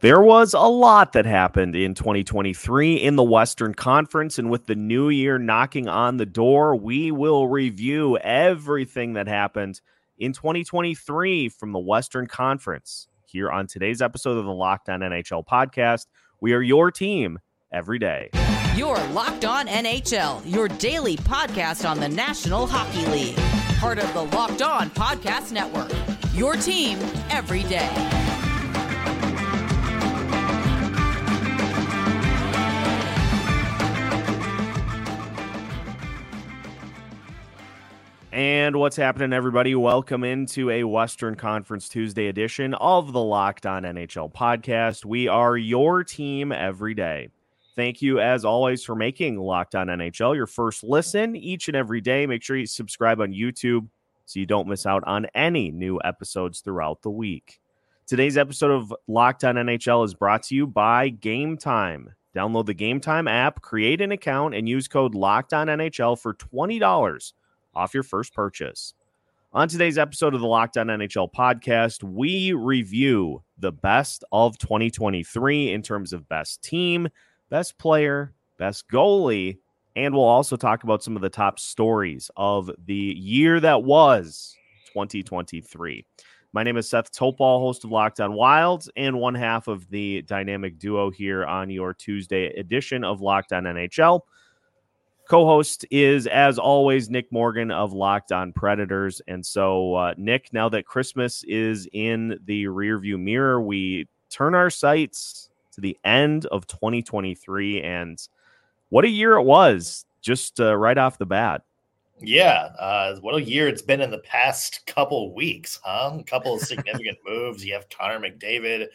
There was a lot that happened in 2023 in the Western Conference, and with the new year knocking on the door, we will review everything that happened in 2023 from the Western Conference here on today's episode of the Locked On NHL podcast. We are your team every day. Your Locked On NHL, your daily podcast on the National Hockey League, part of the Locked On Podcast Network. Your team every day. And what's happening, everybody? Welcome into a Western Conference Tuesday edition of the Locked On NHL podcast. We are your team every day. Thank you, as always, for making Locked On NHL your first listen each and every day. Make sure you subscribe on YouTube so you don't miss out on any new episodes throughout the week. Today's episode of Locked On NHL is brought to you by Game Time. Download the Game Time app, create an account, and use code Locked On NHL for twenty dollars off your first purchase. On today's episode of the Locked On NHL podcast, we review the best of 2023 in terms of best team, best player, best goalie, and we'll also talk about some of the top stories of the year that was 2023. My name is Seth Toupal, host of Locked On Wilds, and one half of the dynamic duo here on your Tuesday edition of Locked On NHL. Co host is, as always, Nick Morgan of Locked On Predators. And so, uh, Nick, now that Christmas is in the rearview mirror, we turn our sights to the end of 2023. And what a year it was, just uh, right off the bat. Yeah, uh, what a year it's been in the past couple weeks, huh? A couple of significant moves. You have Connor McDavid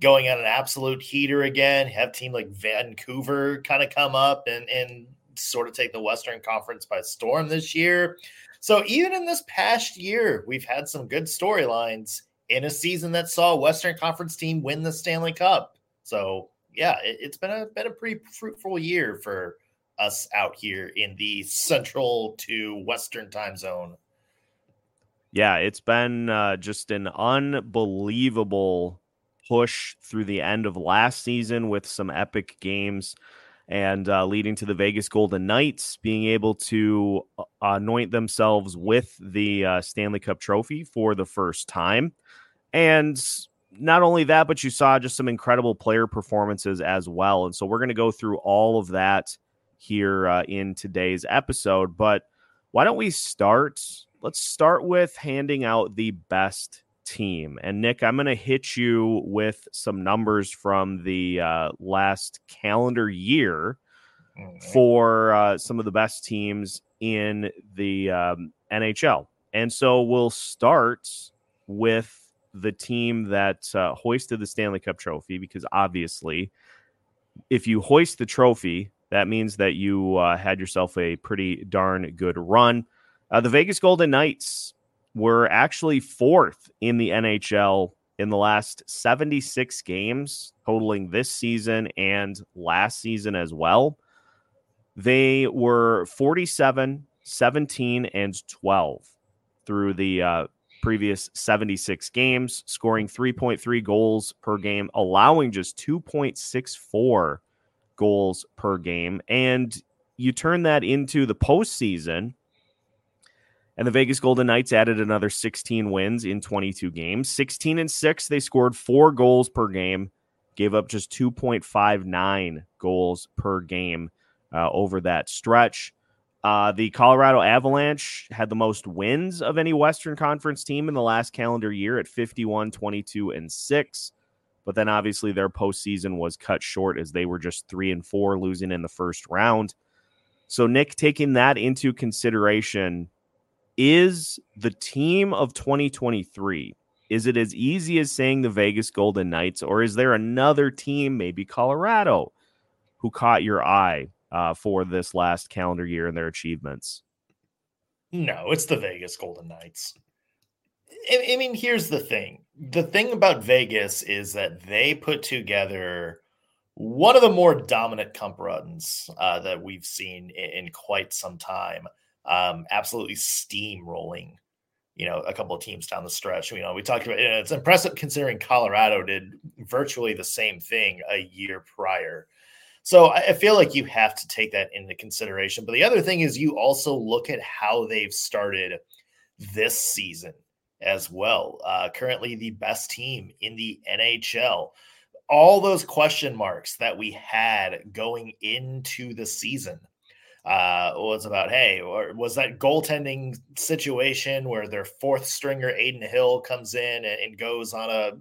going on an absolute heater again. You have team like Vancouver kind of come up and and sort of take the Western Conference by storm this year. So even in this past year, we've had some good storylines in a season that saw a Western Conference team win the Stanley Cup. So yeah, it, has been a been a pretty fruitful year for us out here in the central to western time zone. Yeah, it's been uh, just an unbelievable push through the end of last season with some epic games and uh, leading to the Vegas Golden Knights being able to uh, anoint themselves with the uh, Stanley Cup trophy for the first time. And not only that, but you saw just some incredible player performances as well. And so we're going to go through all of that here uh, in today's episode. But why don't we start? Let's start with handing out the best team. And Nick, I'm going to hit you with some numbers from the uh, last calendar year for uh, some of the best teams in the um, NHL. And so we'll start with the team that uh, hoisted the Stanley Cup trophy because obviously, if you hoist the trophy, that means that you uh, had yourself a pretty darn good run. Uh, the Vegas Golden Knights were actually fourth in the NHL in the last 76 games, totaling this season and last season as well. They were 47, 17, and 12 through the uh, previous 76 games, scoring 3.3 goals per game, allowing just 2.64 goals per game. And you turn that into the postseason and the Vegas Golden Knights added another 16 wins in 22 games. 16 and 6, they scored four goals per game, gave up just 2.59 goals per game uh, over that stretch. Uh, the Colorado Avalanche had the most wins of any Western Conference team in the last calendar year at 51, 22, and 6. But then obviously their postseason was cut short as they were just 3 and 4, losing in the first round. So, Nick, taking that into consideration, is the team of 2023 is it as easy as saying the Vegas Golden Knights, or is there another team, maybe Colorado, who caught your eye uh, for this last calendar year and their achievements? No, it's the Vegas Golden Knights. I, I mean, here's the thing the thing about Vegas is that they put together one of the more dominant cup runs uh, that we've seen in, in quite some time um, absolutely steamrolling you know, a couple of teams down the stretch. You know, we talked about it. It's impressive considering Colorado did virtually the same thing a year prior. So I feel like you have to take that into consideration. But the other thing is you also look at how they've started this season as well. Uh, currently, the best team in the NHL. All those question marks that we had going into the season uh, was about, hey, or was that goaltending situation where their fourth stringer, Adin Hill, comes in and, and goes on a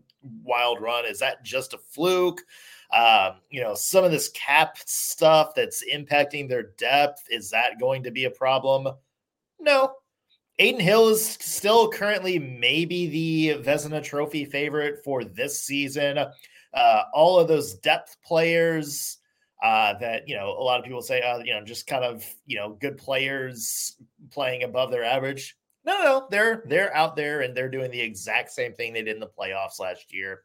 wild run? Is that just a fluke? Um, you know, some of this cap stuff that's impacting their depth, is that going to be a problem? No. Adin Hill is still currently maybe the Vezina Trophy favorite for this season. Uh, all of those depth players uh, that you know a lot of people say, uh, you know, just kind of you know good players playing above their average. No, no, they're they're out there and they're doing the exact same thing they did in the playoffs last year.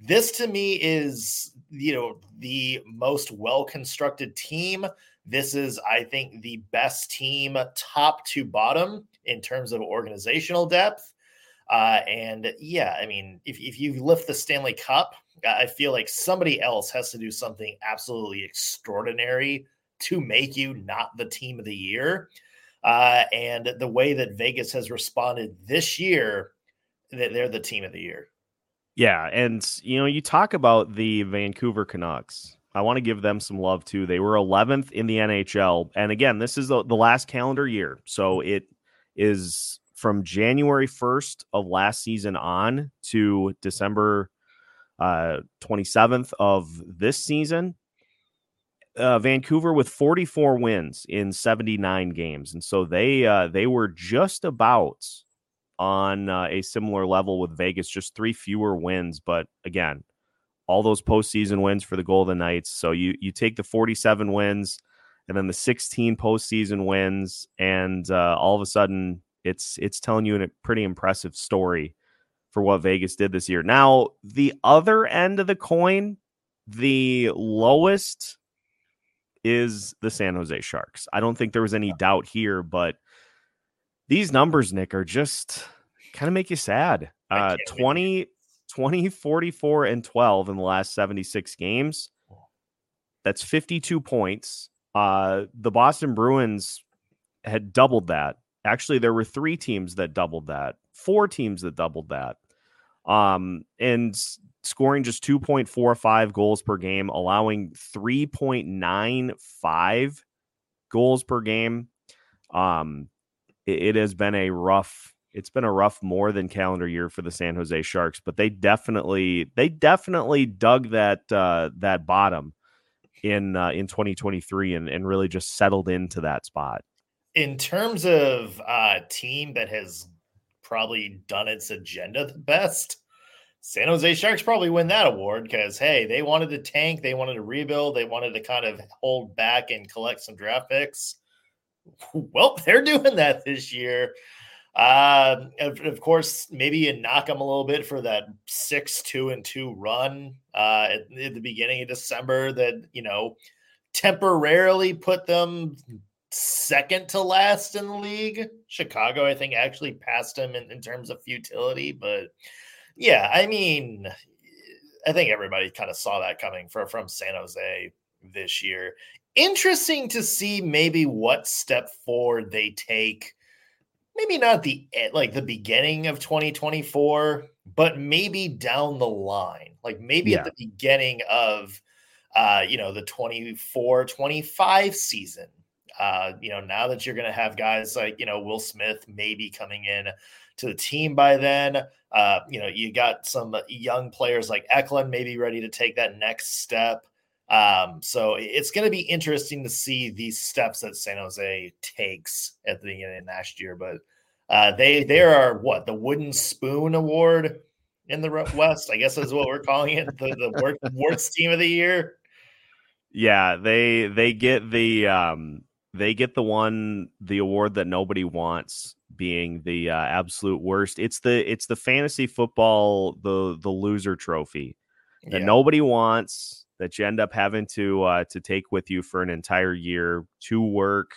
This to me is, you know, the most well constructed team. This is, I think, the best team top to bottom in terms of organizational depth. Uh, and yeah, I mean, if, if you lift the Stanley Cup, I feel like somebody else has to do something absolutely extraordinary to make you not the team of the year. Uh, and the way that Vegas has responded this year, that they're the team of the year. Yeah, and you know, you talk about the Vancouver Canucks. I want to give them some love too. They were 11th in the NHL, and again, this is the, the last calendar year, so it is from January 1st of last season on to December uh, 27th of this season. Uh, Vancouver with 44 wins in 79 games, and so they uh, they were just about on uh, a similar level with Vegas, just three fewer wins. But again, all those postseason wins for the Golden Knights. So you you take the 47 wins and then the 16 postseason wins, and uh, all of a sudden it's it's telling you a pretty impressive story for what Vegas did this year. Now the other end of the coin, the lowest is the San Jose Sharks. I don't think there was any doubt here, but these numbers, Nick, are just kind of make you sad. Uh, 20, 20, 44, and 12 in the last 76 games. That's 52 points. Uh, the Boston Bruins had doubled that. Actually, there were three teams that doubled that, four teams that doubled that. Um, and scoring just 2.45 goals per game, allowing 3.95 goals per game. Um, it, it has been a rough it's been a rough more than calendar year for the San Jose Sharks, but they definitely they definitely dug that uh, that bottom in uh, in 2023 and, and really just settled into that spot. In terms of a uh, team that has probably done its agenda the best, San Jose Sharks probably win that award because hey, they wanted to tank, they wanted to rebuild, they wanted to kind of hold back and collect some draft picks. Well, they're doing that this year. Uh, of, of, course, maybe you knock them a little bit for that six, two, and two run uh, at, at the beginning of December that, you know, temporarily put them second to last in the league. Chicago, I think, actually passed them in, in terms of futility. But yeah, I mean, I think everybody kind of saw that coming from, from San Jose this year interesting to see maybe what step forward they take. Maybe not the like the beginning of 2024, but maybe down the line. Like maybe yeah. at the beginning of uh, you know, the 24 25 season. Uh, you know, now that you're going to have guys like, you know, Will Smith maybe coming in to the team by then. Uh, you know, you got some young players like Eklund maybe ready to take that next step. Um, so it's going to be interesting to see these steps that San Jose takes at the beginning of next year. But uh, they they are what the Wooden Spoon Award in the West, I guess is what we're calling it, the the worst, worst team of the year. Yeah, they they get the um they get the one the award that nobody wants being the uh, absolute worst. It's the it's the fantasy football the the loser trophy that yeah. nobody wants that you end up having to uh, to take with you for an entire year to work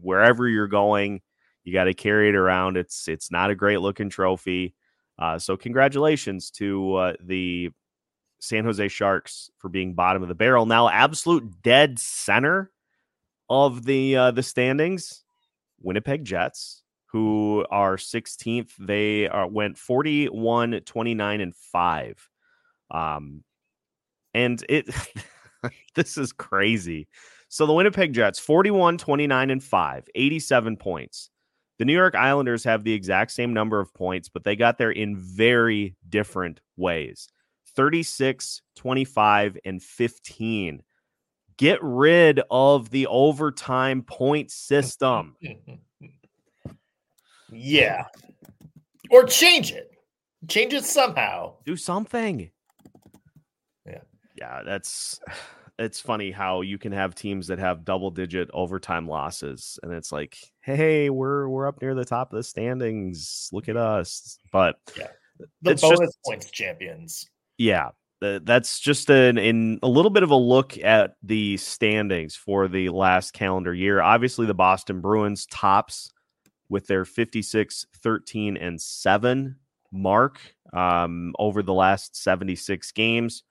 wherever you're going. You got to carry it around. It's it's not a great looking trophy. Uh, so congratulations to uh, the San Jose Sharks for being bottom of the barrel. Now, absolute dead center of the uh, the standings, Winnipeg Jets, who are 16th. They are went 41, 29, and 5. Um, and it this is crazy. So the Winnipeg Jets 41, 29, and 5, 87 points. The New York Islanders have the exact same number of points, but they got there in very different ways 36, 25, and 15. Get rid of the overtime point system. yeah. Or change it. Change it somehow. Do something. Yeah. Yeah, that's it's funny how you can have teams that have double digit overtime losses and it's like hey we're we're up near the top of the standings look at us but yeah the bonus just, points champions yeah that's just an in a little bit of a look at the standings for the last calendar year obviously the boston bruins tops with their 56 13 and 7 mark um, over the last 76 games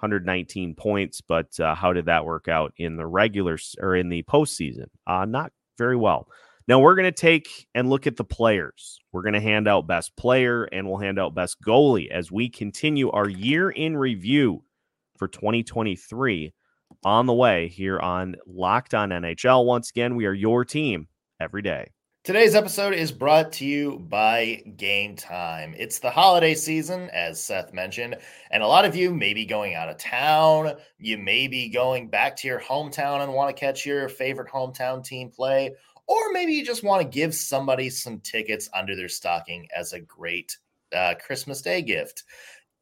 119 points, but uh, how did that work out in the regular or in the postseason? Uh, not very well. Now we're going to take and look at the players. We're going to hand out best player and we'll hand out best goalie as we continue our year in review for 2023 on the way here on Locked On NHL. Once again, we are your team every day. Today's episode is brought to you by Game Time. It's the holiday season, as Seth mentioned, and a lot of you may be going out of town. You may be going back to your hometown and want to catch your favorite hometown team play, or maybe you just want to give somebody some tickets under their stocking as a great uh, Christmas Day gift.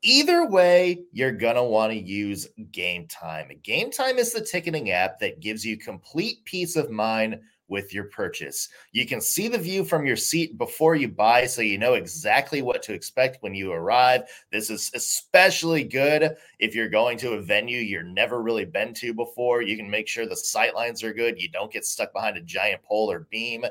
Either way, you're going to want to use Game Time. Game Time is the ticketing app that gives you complete peace of mind with your purchase. You can see the view from your seat before you buy so you know exactly what to expect when you arrive. This is especially good if you're going to a venue you're never really been to before. You can make sure the sight lines are good, you don't get stuck behind a giant pole or beam,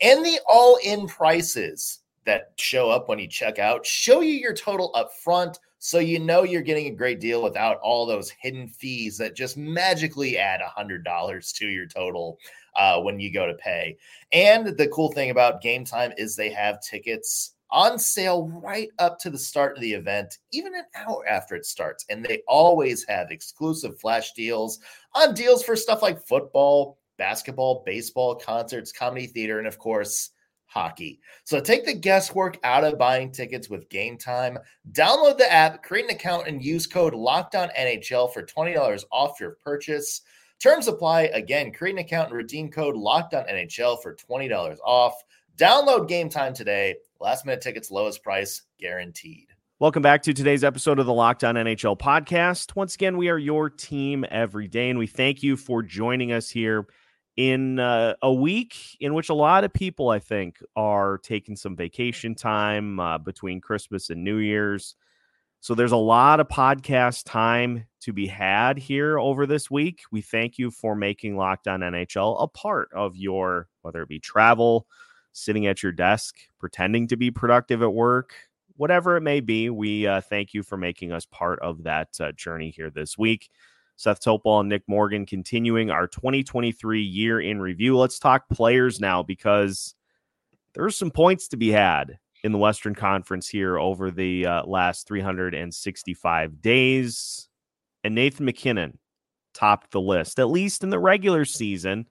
and the all in prices that show up when you check out show you your total up front so you know you're getting a great deal without all those hidden fees that just magically add $100 to your total uh, when you go to pay. And the cool thing about Game Time is they have tickets on sale right up to the start of the event, even an hour after it starts. And they always have exclusive flash deals on deals for stuff like football, basketball, baseball, concerts, comedy theater, and of course, hockey. So take the guesswork out of buying tickets with Game Time. Download the app, create an account, and use code Locked On NHL for $20 off your purchase. Terms apply. Again, create an account and redeem code Locked On NHL for $20 off. Download game time today. Last minute tickets, lowest price guaranteed. Welcome back to today's episode of the Locked On NHL podcast. Once again, we are your team every day, and we thank you for joining us here in uh, a week in which a lot of people, I think, are taking some vacation time uh, between Christmas and New Year's. So there's a lot of podcast time to be had here over this week. We thank you for making Locked On NHL a part of your, whether it be travel, sitting at your desk, pretending to be productive at work, whatever it may be. We uh, thank you for making us part of that uh, journey here this week. Seth Toupal and Nick Morgan continuing our 2023 year in review. Let's talk players now because there's some points to be had in the Western Conference here over the uh, last 365 days. And Nathan MacKinnon topped the list, at least in the regular season,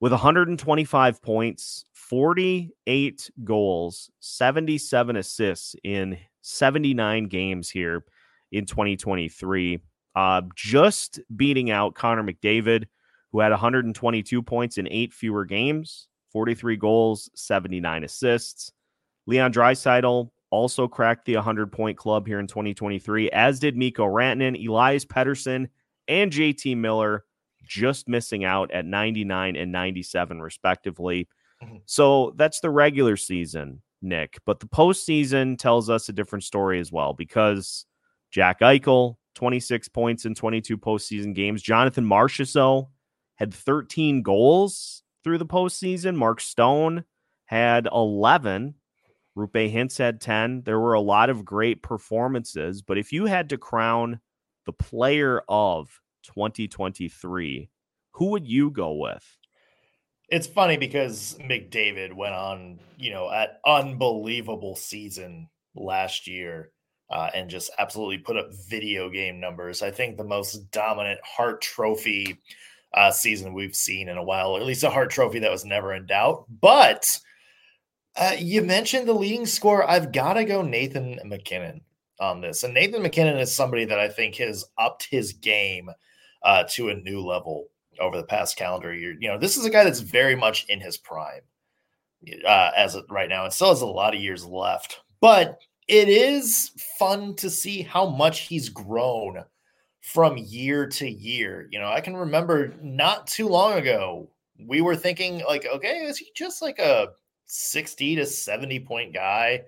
with 125 points, 48 goals, 77 assists in 79 games here in 2023. Uh, just beating out Connor McDavid, who had 122 points in eight fewer games, 43 goals, 79 assists. Leon Draisaitl also cracked the 100 point club here in 2023, as did Mikko Rantanen, Elias Pettersson, and JT Miller, just missing out at 99 and 97, respectively. Mm-hmm. So that's the regular season, Nick. But the postseason tells us a different story as well because Jack Eichel, 26 points in 22 postseason games. Jonathan Marchessault had 13 goals through the postseason. Mark Stone had 11. Roope Hintz had 10. There were a lot of great performances, but if you had to crown the player of 2023, who would you go with? It's funny because McDavid went on, you know, at unbelievable season last year uh, and just absolutely put up video game numbers. I think the most dominant Hart Trophy uh, season we've seen in a while, at least a Hart Trophy that was never in doubt. But uh, you mentioned the leading scorer. I've got to go Nathan MacKinnon on this. And Nathan MacKinnon is somebody that I think has upped his game uh, to a new level over the past calendar year. You know, this is a guy that's very much in his prime uh, as of right now, and still has a lot of years left. But it is fun to see how much he's grown from year to year. You know, I can remember not too long ago, we were thinking, like, okay, is he just like a 60 to 70 point guy?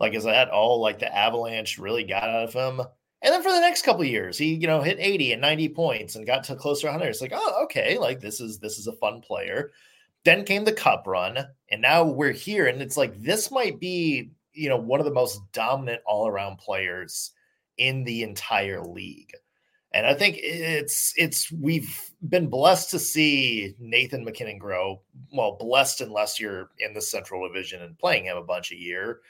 Like, is that all like the Avalanche really got out of him? And then for the next couple years, he, you know, hit 80 and 90 points and got to closer 100. It's like, oh, okay, like this is this is a fun player. Then came the cup run, and now we're here, and it's like this might be, you know, one of the most dominant all-around players in the entire league. And I think it's it's we've been blessed to see Nathan MacKinnon grow. Well, blessed unless you're in the Central Division and playing him a bunch a year.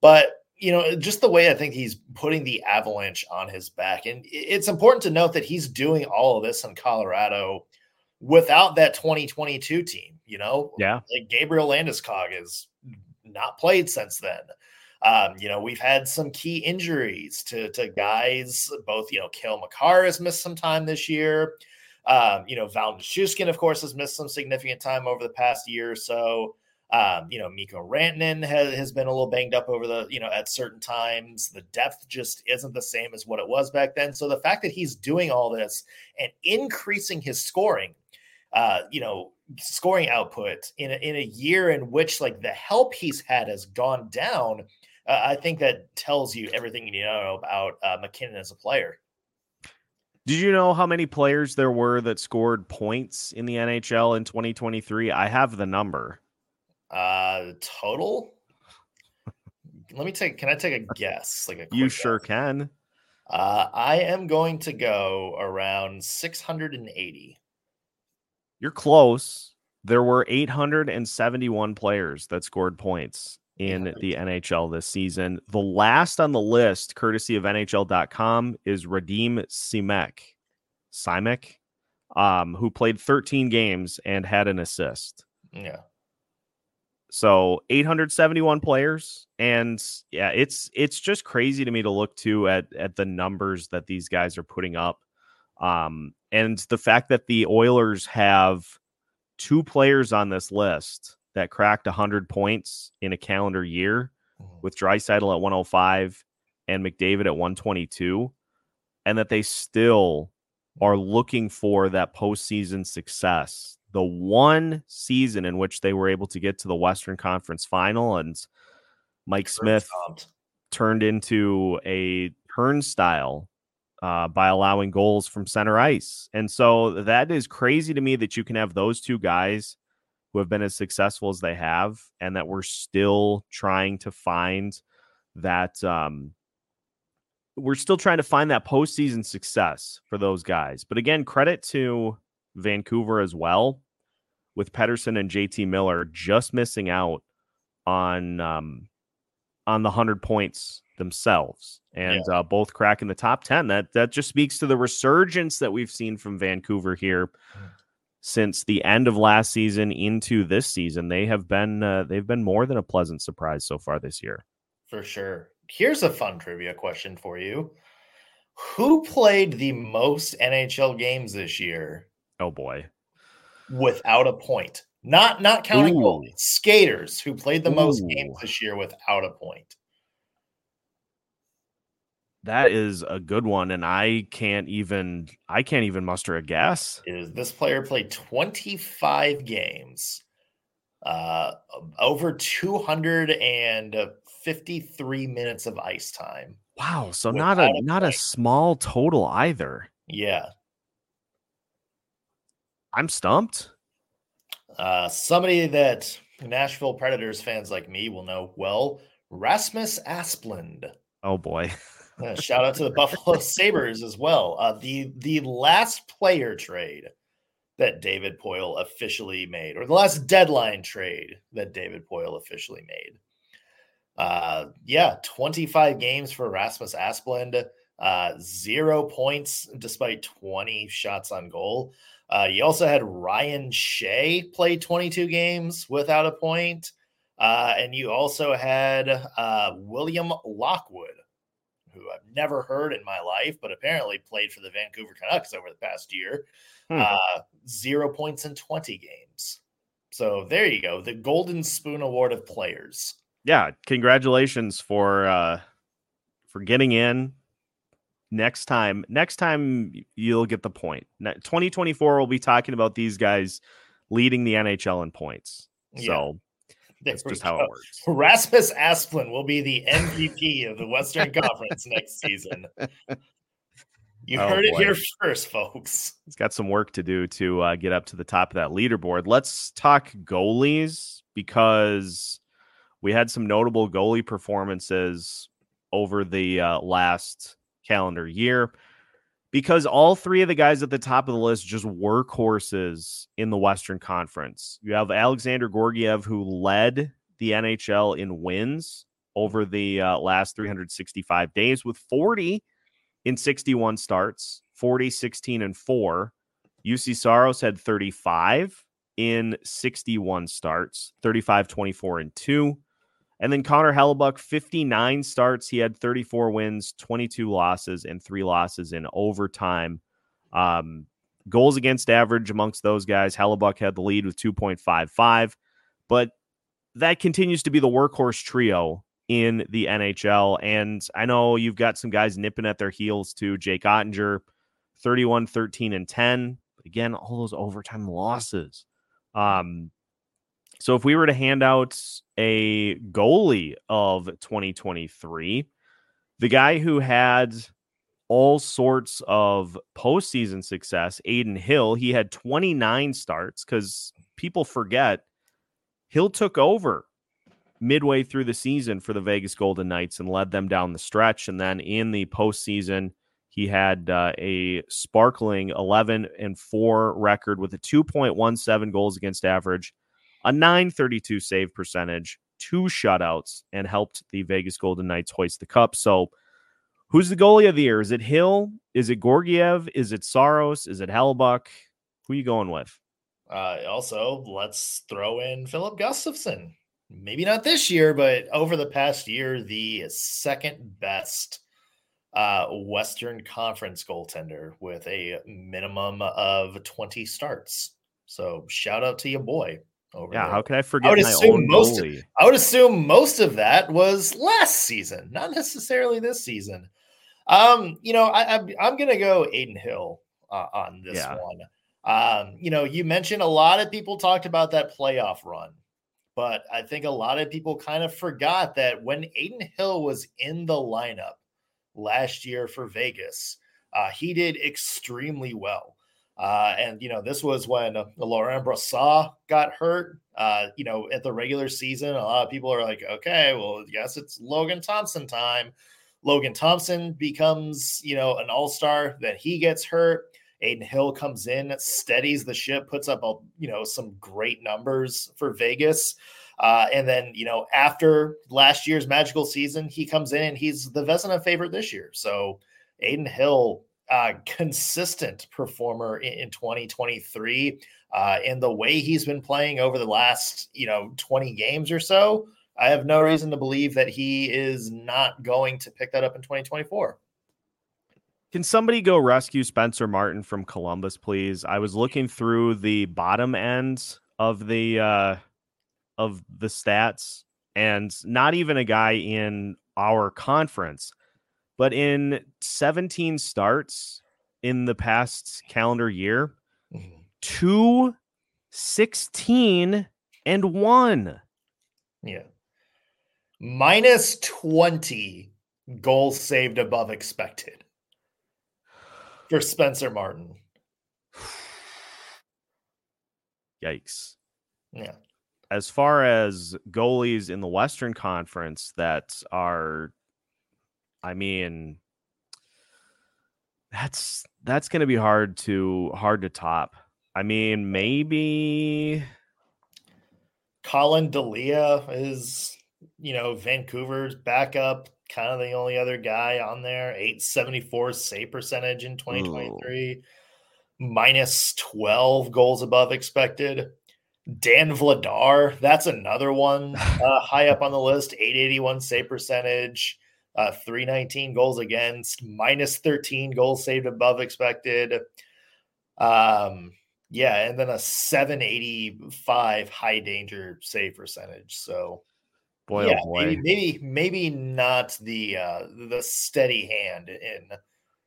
But you know, just the way I think he's putting the avalanche on his back. And it's important to note that he's doing all of this in Colorado without that 2022 team, you know? Yeah. Like Gabriel Landeskog has not played since then. Um, you know, we've had some key injuries to, to guys, both, you know, Cale Makar has missed some time this year. Um, you know, Val Nichushkin, of course, has missed some significant time over the past year or so. Um, you know, Mikko Rantanen has, has been a little banged up over the, you know, at certain times. The depth just isn't the same as what it was back then. So the fact that he's doing all this and increasing his scoring, uh, you know, scoring output in a, in a year in which like the help he's had has gone down, uh, I think that tells you everything you need to know about uh, MacKinnon as a player. Did you know how many players there were that scored points in the NHL in 2023? I have the number. Uh, total. Let me take. Can I take a guess? Like a you sure guess? can. Uh, I am going to go around 680. You're close. There were 871 players that scored points in the NHL this season. The last on the list, courtesy of NHL.com, is Radim Simek, Simek, um, who played 13 games and had an assist. Yeah. So 871 players, and yeah, it's it's just crazy to me to look to at at the numbers that these guys are putting up, um, and the fact that the Oilers have two players on this list that cracked 100 points in a calendar year, mm-hmm. with Draisaitl at 105 and McDavid at 122, and that they still are looking for that postseason success the one season in which they were able to get to the Western Conference final and Mike Smith turned into a turnstile uh, by allowing goals from center ice. And so that is crazy to me that you can have those two guys who have been as successful as they have and that we're still trying to find that um, we're still trying to find that postseason success for those guys. But again, credit to Vancouver as well with Pettersson and JT Miller just missing out on um, on the hundred points themselves, and yeah. uh, both cracking the top ten. That that just speaks to the resurgence that we've seen from Vancouver here mm. Since the end of last season into this season. They have been uh, they've been more than a pleasant surprise so far this year. For sure. Here's a fun trivia question for you. Who played the most NHL games this year? Oh boy without a point. Not not counting goalies, skaters who played the Ooh. most games this year without a point. That is a good one, and I can't even I can't even muster a guess. Is this player played 25 games, uh, over 253 minutes of ice time. Wow, so not a, a not a small total either. Yeah, I'm stumped. Uh, somebody that Nashville Predators fans like me will know well Rasmus Asplund. Oh boy. Uh, shout out to the Buffalo Sabres as well. Uh, the the last player trade that David Poile officially made, or the last deadline trade that David Poile officially made. Uh, yeah, 25 games for Rasmus Asplund, uh, zero points despite 20 shots on goal. Uh, you also had Ryan Shea play 22 games without a point. Uh, and you also had uh, William Lockwood, who I've never heard in my life, but apparently played for the Vancouver Canucks over the past year. Hmm. Uh, zero points in 20 games. So there you go. The Golden Spoon Award of players. Yeah. Congratulations for uh, for getting in. Next time, next time you'll get the point. 2024, we'll be talking about these guys leading the NHL in points. So yeah. That's just how it works. Rasmus Asplund will be the MVP of the Western Conference next season. You oh, heard it here first, folks. He's got some work to do to uh, get up to the top of that leaderboard. Let's talk goalies because we had some notable goalie performances over the uh, last calendar year because all three of the guys at the top of the list just workhorses in the Western Conference. You have Alexandar Georgiev, who led the NHL in wins over the uh, last 365 days with 40 in 61 starts, 40, 16, and 4. Juuse Saros had 35 in 61 starts, 35, 24, and 2. And then Connor Hellebuyck, 59 starts. He had 34 wins, 22 losses, and three losses in overtime. Um, goals against average amongst those guys. Hellebuyck had the lead with 2.55, but that continues to be the workhorse trio in the NHL. And I know you've got some guys nipping at their heels too. Jake Oettinger, 31, 13, and 10. But again, all those overtime losses. Um, so if we were to hand out a goalie of 2023, the guy who had all sorts of postseason success, Adin Hill, he had 29 starts because people forget Hill took over midway through the season for the Vegas Golden Knights and led them down the stretch. And then in the postseason, he had uh, a sparkling 11 and 4 record with a 2.17 goals against average a 932 save percentage, two shutouts, and helped the Vegas Golden Knights hoist the cup. So, who's the goalie of the year? Is it Hill? Is it Georgiev? Is it Saros? Is it Hellebuyck? Who are you going with? Uh, also, let's throw in Filip Gustavsson. Maybe not this year, but over the past year, the second best uh, Western Conference goaltender with a minimum of 20 starts. So shout out to your boy yeah, there. how can I forget I would assume most Of, I would assume most of that was last season, not necessarily this season. Um, you know, I, am I'm, I'm gonna go Adin Hill uh, on this yeah. one. Um, you know, you mentioned a lot of people talked about that playoff run, but I think a lot of people kind of forgot that when Adin Hill was in the lineup last year for Vegas, uh, he did extremely well. Uh, and you know, this was when Laurent Brossoit got hurt. Uh, you know, at the regular season, a lot of people are like, okay, well, yes, it's Logan Thompson time. Logan Thompson becomes, you know, an all-star, then he gets hurt. Adin Hill comes in, steadies the ship, puts up a, you know, some great numbers for Vegas. Uh, and then, you know, after last year's magical season, he comes in and he's the Vezina favorite this year. So Adin Hill uh, consistent performer in, in 2023. Uh, and the way he's been playing over the last, you know, 20 games or so, I have no reason to believe that he is not going to pick that up in 2024. Can somebody go rescue Spencer Martin from Columbus, please? I was looking through the bottom ends of the uh, of the stats, and not even a guy in our conference but in 17 starts in the past calendar year, mm-hmm. two, 16, and one. Yeah. Minus 20 goals saved above expected for Spencer Martin. Yikes. Yeah. as far as goalies in the Western Conference that are, I mean, that's that's going to be hard to hard to top. I mean, maybe Collin Delia is, you know, Vancouver's backup, kind of the only other guy on there. 874 save percentage in 2023, minus 12 goals above expected. Dan Vladar, that's another one uh, high up on the list. 881 save percentage, uh, 319 goals against, minus 13 goals saved above expected. Um, yeah, and then a 785 high danger save percentage. So boy, oh yeah, oh boy. Maybe, maybe maybe not the uh the steady hand in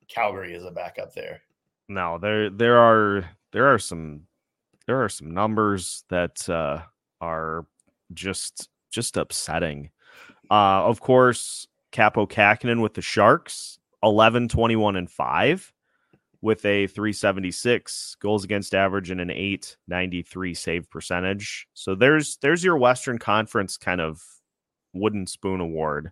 Calgary as a backup there. No, there there are there are some there are some numbers that uh are just just upsetting. Uh of course, Kaapo Kähkönen with the Sharks, 11 21 and 5 with a 376 goals against average and an 893 save percentage. So there's there's your Western Conference kind of wooden spoon award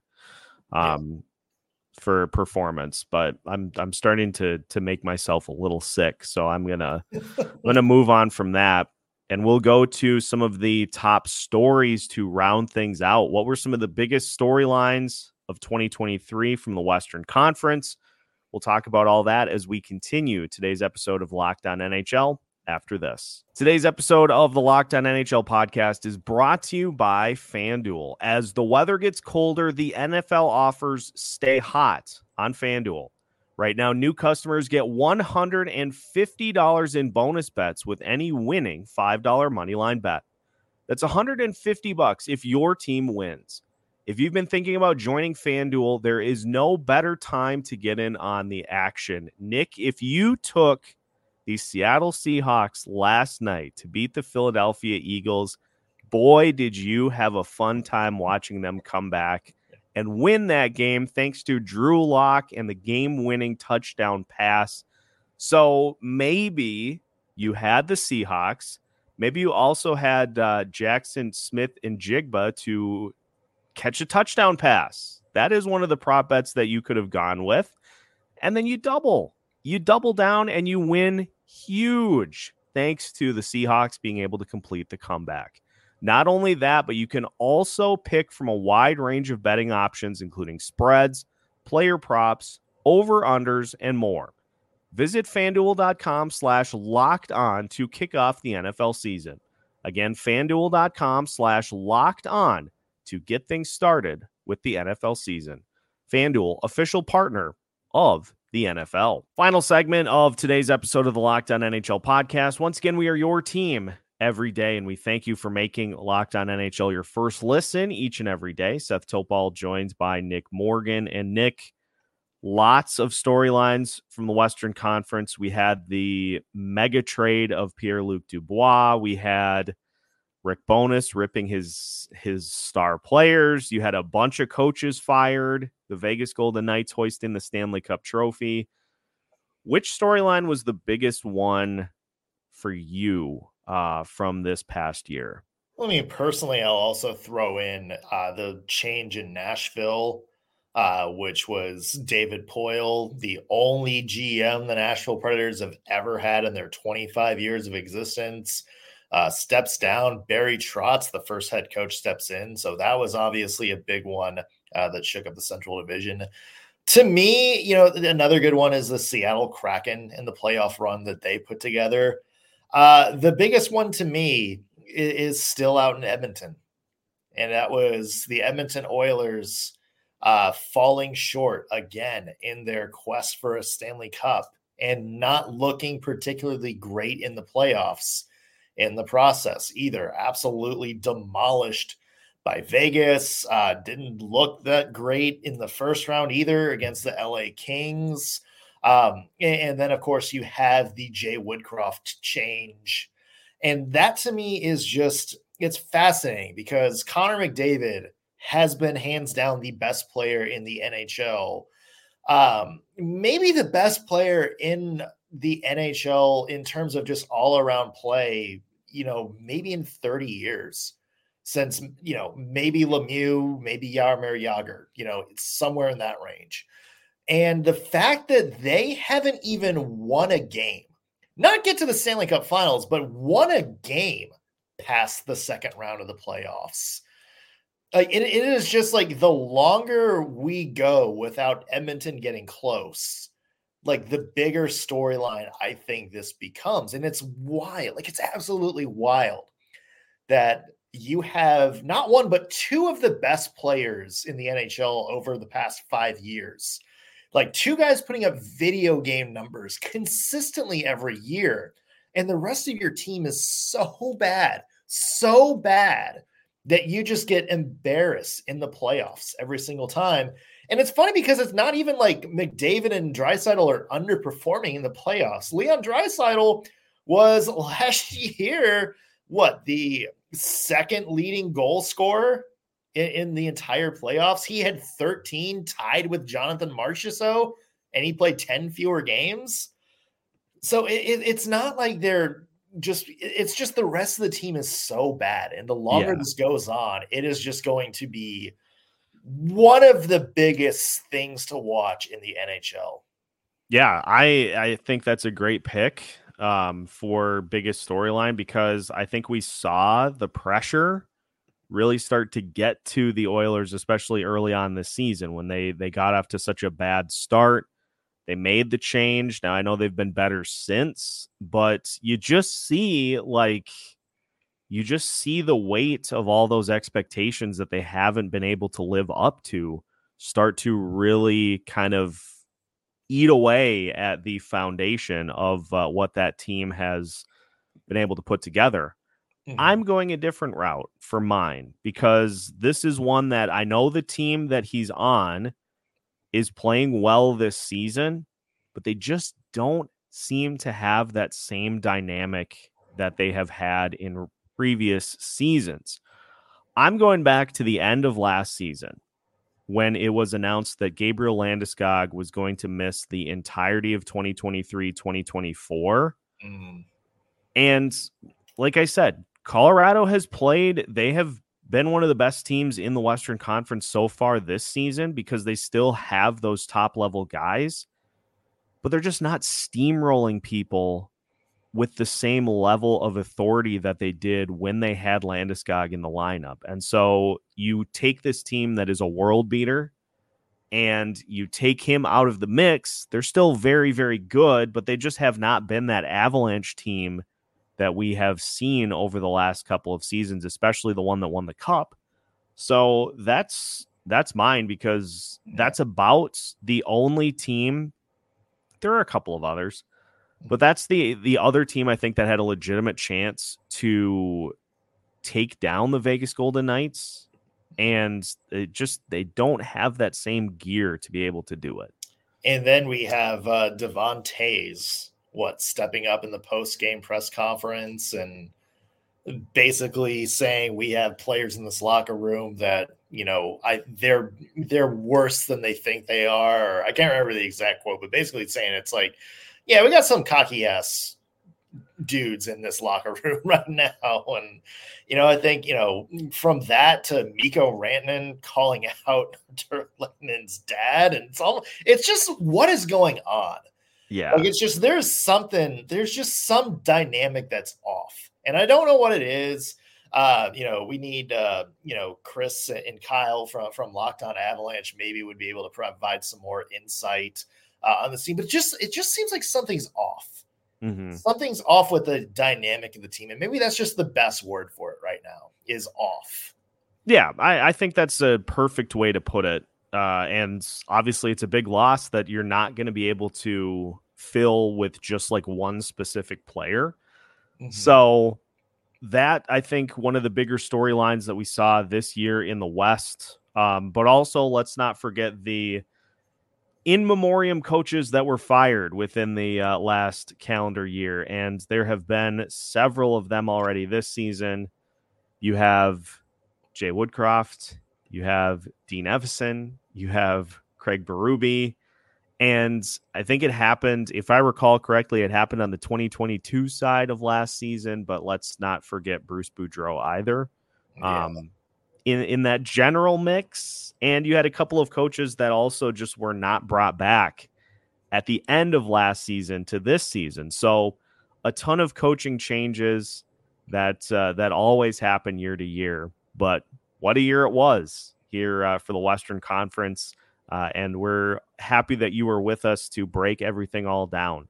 um yeah. for performance, but I'm I'm starting to to make myself a little sick, so I'm going to I'm going to move on from that and we'll go to some of the top stories to round things out. What were some of the biggest storylines of 2023 from the Western Conference? We'll talk about all that as we continue today's episode of Locked On NHL after this. Today's episode of the Locked On NHL podcast is brought to you by FanDuel. As the weather gets colder, the NFL offers stay hot on FanDuel. Right now, new customers get $150 in bonus bets with any winning $5 moneyline bet. That's 150 bucks if your team wins. If you've been thinking about joining FanDuel, there is no better time to get in on the action. Nick, if you took the Seattle Seahawks last night to beat the Philadelphia Eagles, boy, did you have a fun time watching them come back and win that game thanks to Drew Lock and the game winning touchdown pass. So maybe you had the Seahawks. Maybe you also had uh, Jaxon Smith-Njigba to catch a touchdown pass. That is one of the prop bets that you could have gone with. And then you double. You double down and you win huge thanks to the Seahawks being able to complete the comeback. Not only that, but you can also pick from a wide range of betting options, including spreads, player props, over unders, and more. Visit fanduel.com slash locked on to kick off the NFL season. Again, fanduel.com slash locked on to get things started with the NFL season. FanDuel, official partner of the NFL. Final segment of today's episode of the Locked On NHL podcast. Once again, we are your team every day, and we thank you for making Locked On NHL your first listen each and every day. Seth Toupal joined by Nick Morgan. And Nick, lots of storylines from the Western Conference. We had the mega trade of Pierre Luc Dubois. We had Rick Bowness ripping his his star players. You had a bunch of coaches fired. The Vegas Golden Knights hoisting the Stanley Cup trophy. Which storyline was the biggest one for you uh, from this past year? Well, I mean, personally, I'll also throw in uh, the change in Nashville, uh, which was David Poile, the only GM the Nashville Predators have ever had in their 25 years of existence uh, steps down. Barry Trotz, the first head coach, steps in. So that was obviously a big one uh, that shook up the Central Division. To me, you know, another good one is the Seattle Kraken and the playoff run that they put together. Uh, the biggest one to me is, is still out in Edmonton, and that was the Edmonton Oilers uh, falling short again in their quest for a Stanley Cup and not looking particularly great in the playoffs in the process either. Absolutely demolished by Vegas. Uh, didn't look that great in the first round either against the LA Kings. Um, and, and then, of course, you have the Jay Woodcroft change. And that to me is just, it's fascinating because Connor McDavid has been hands down the best player in the NHL. Um, maybe the best player in the NHL in terms of just all around play, you know, maybe in 30 years. since you know maybe Lemieux, maybe Jaromir Jagr. You know, it's somewhere in that range. And the fact that they haven't even won a game, not get to the Stanley Cup Finals, but won a game past the second round of the playoffs. Like it, it is just like the longer we go without Edmonton getting close, like the bigger storyline I think this becomes. And it's wild. Like it's absolutely wild that you have not one, but two of the best players in the NHL over the past five years. Like two guys putting up video game numbers consistently every year. And the rest of your team is so bad, so bad that you just get embarrassed in the playoffs every single time. And it's funny because it's not even like McDavid and Draisaitl are underperforming in the playoffs. Leon Draisaitl was last year what the second leading goal scorer in, in, the entire playoffs. He had 13 tied with Jonathan Marchessault, and he played 10 fewer games. So it, it, it's not like they're just it's just the rest of the team is so bad and the longer yeah. this goes on it is just going to be one of the biggest things to watch in the NHL. Yeah, I I think that's a great pick um, for biggest storyline because I think we saw the pressure really start to get to the Oilers, especially early on this season when they they got off to such a bad start. They made the change. Now I know they've been better since, but you just see like you just see the weight of all those expectations that they haven't been able to live up to start to really kind of eat away at the foundation of uh, what that team has been able to put together. Mm-hmm. I'm going a different route for mine because this is one that I know the team that he's on is playing well this season, but they just don't seem to have that same dynamic that they have had in previous seasons. I'm going back to the end of last season when it was announced that Gabriel Landeskog was going to miss the entirety of 2023 2024. Mm. And like I said, Colorado has played, they have been one of the best teams in the Western Conference so far this season because they still have those top level guys, but they're just not steamrolling people with the same level of authority that they did when they had Landeskog in the lineup. And so you take this team that is a world beater and you take him out of the mix. They're still very, very good, but they just have not been that Avalanche team that we have seen over the last couple of seasons, especially the one that won the cup. So that's that's mine because that's about the only team. There are a couple of others, but that's the the other team I think that had a legitimate chance to take down the Vegas Golden Knights, and it just they don't have that same gear to be able to do it. And then we have uh, Devon Toews what stepping up in the post game press conference and basically saying we have players in this locker room that you know I they're they're worse than they think they are. I can't remember the exact quote, but basically saying it's like, yeah, we got some cocky ass dudes in this locker room right now. And, you know, I think, you know, from that to Mikko Rantanen calling out Lehtonen's dad, and it's all it's just what is going on. Yeah. Like it's just there's something, there's just some dynamic that's off. And I don't know what it is. Uh, you know, we need uh, you know, Chris and Kyle from from Locked On Avalanche maybe would be able to provide some more insight uh, on the scene, but it just it just seems like something's off. Mm-hmm. Something's off with the dynamic of the team, and maybe that's just the best word for it right now is off. Yeah, I, I think that's a perfect way to put it. Uh, and obviously, it's a big loss that you're not going to be able to fill with just like one specific player. Mm-hmm. So, that I think one of the bigger storylines that we saw this year in the West. Um, but also, let's not forget the in memoriam coaches that were fired within the uh, last calendar year. And there have been several of them already this season. You have Jay Woodcroft, you have Dean Evason, you have Craig Berube. And I think it happened, if I recall correctly, it happened on the 2022 side of last season. But let's not forget Bruce Boudreau either, Yeah. Um, in in that general mix, and you had a couple of coaches that also just were not brought back at the end of last season to this season. So a ton of coaching changes that uh, that always happen year to year. But what a year it was here uh, for the Western Conference, uh, and we're happy that you were with us to break everything all down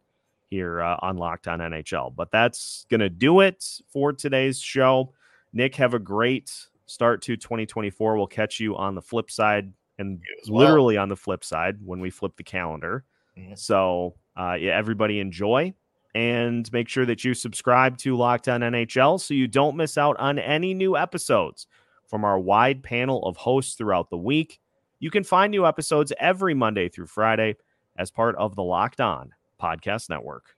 here uh, on Locked On NHL. But that's gonna do it for today's show. Nick, have a great start to 2024. We'll catch you on the flip side and well. literally on the flip side when we flip the calendar. Mm-hmm. So, uh, yeah, everybody enjoy and make sure that you subscribe to Locked On NHL so you don't miss out on any new episodes from our wide panel of hosts throughout the week. You can find new episodes every Monday through Friday as part of the Locked On Podcast Network.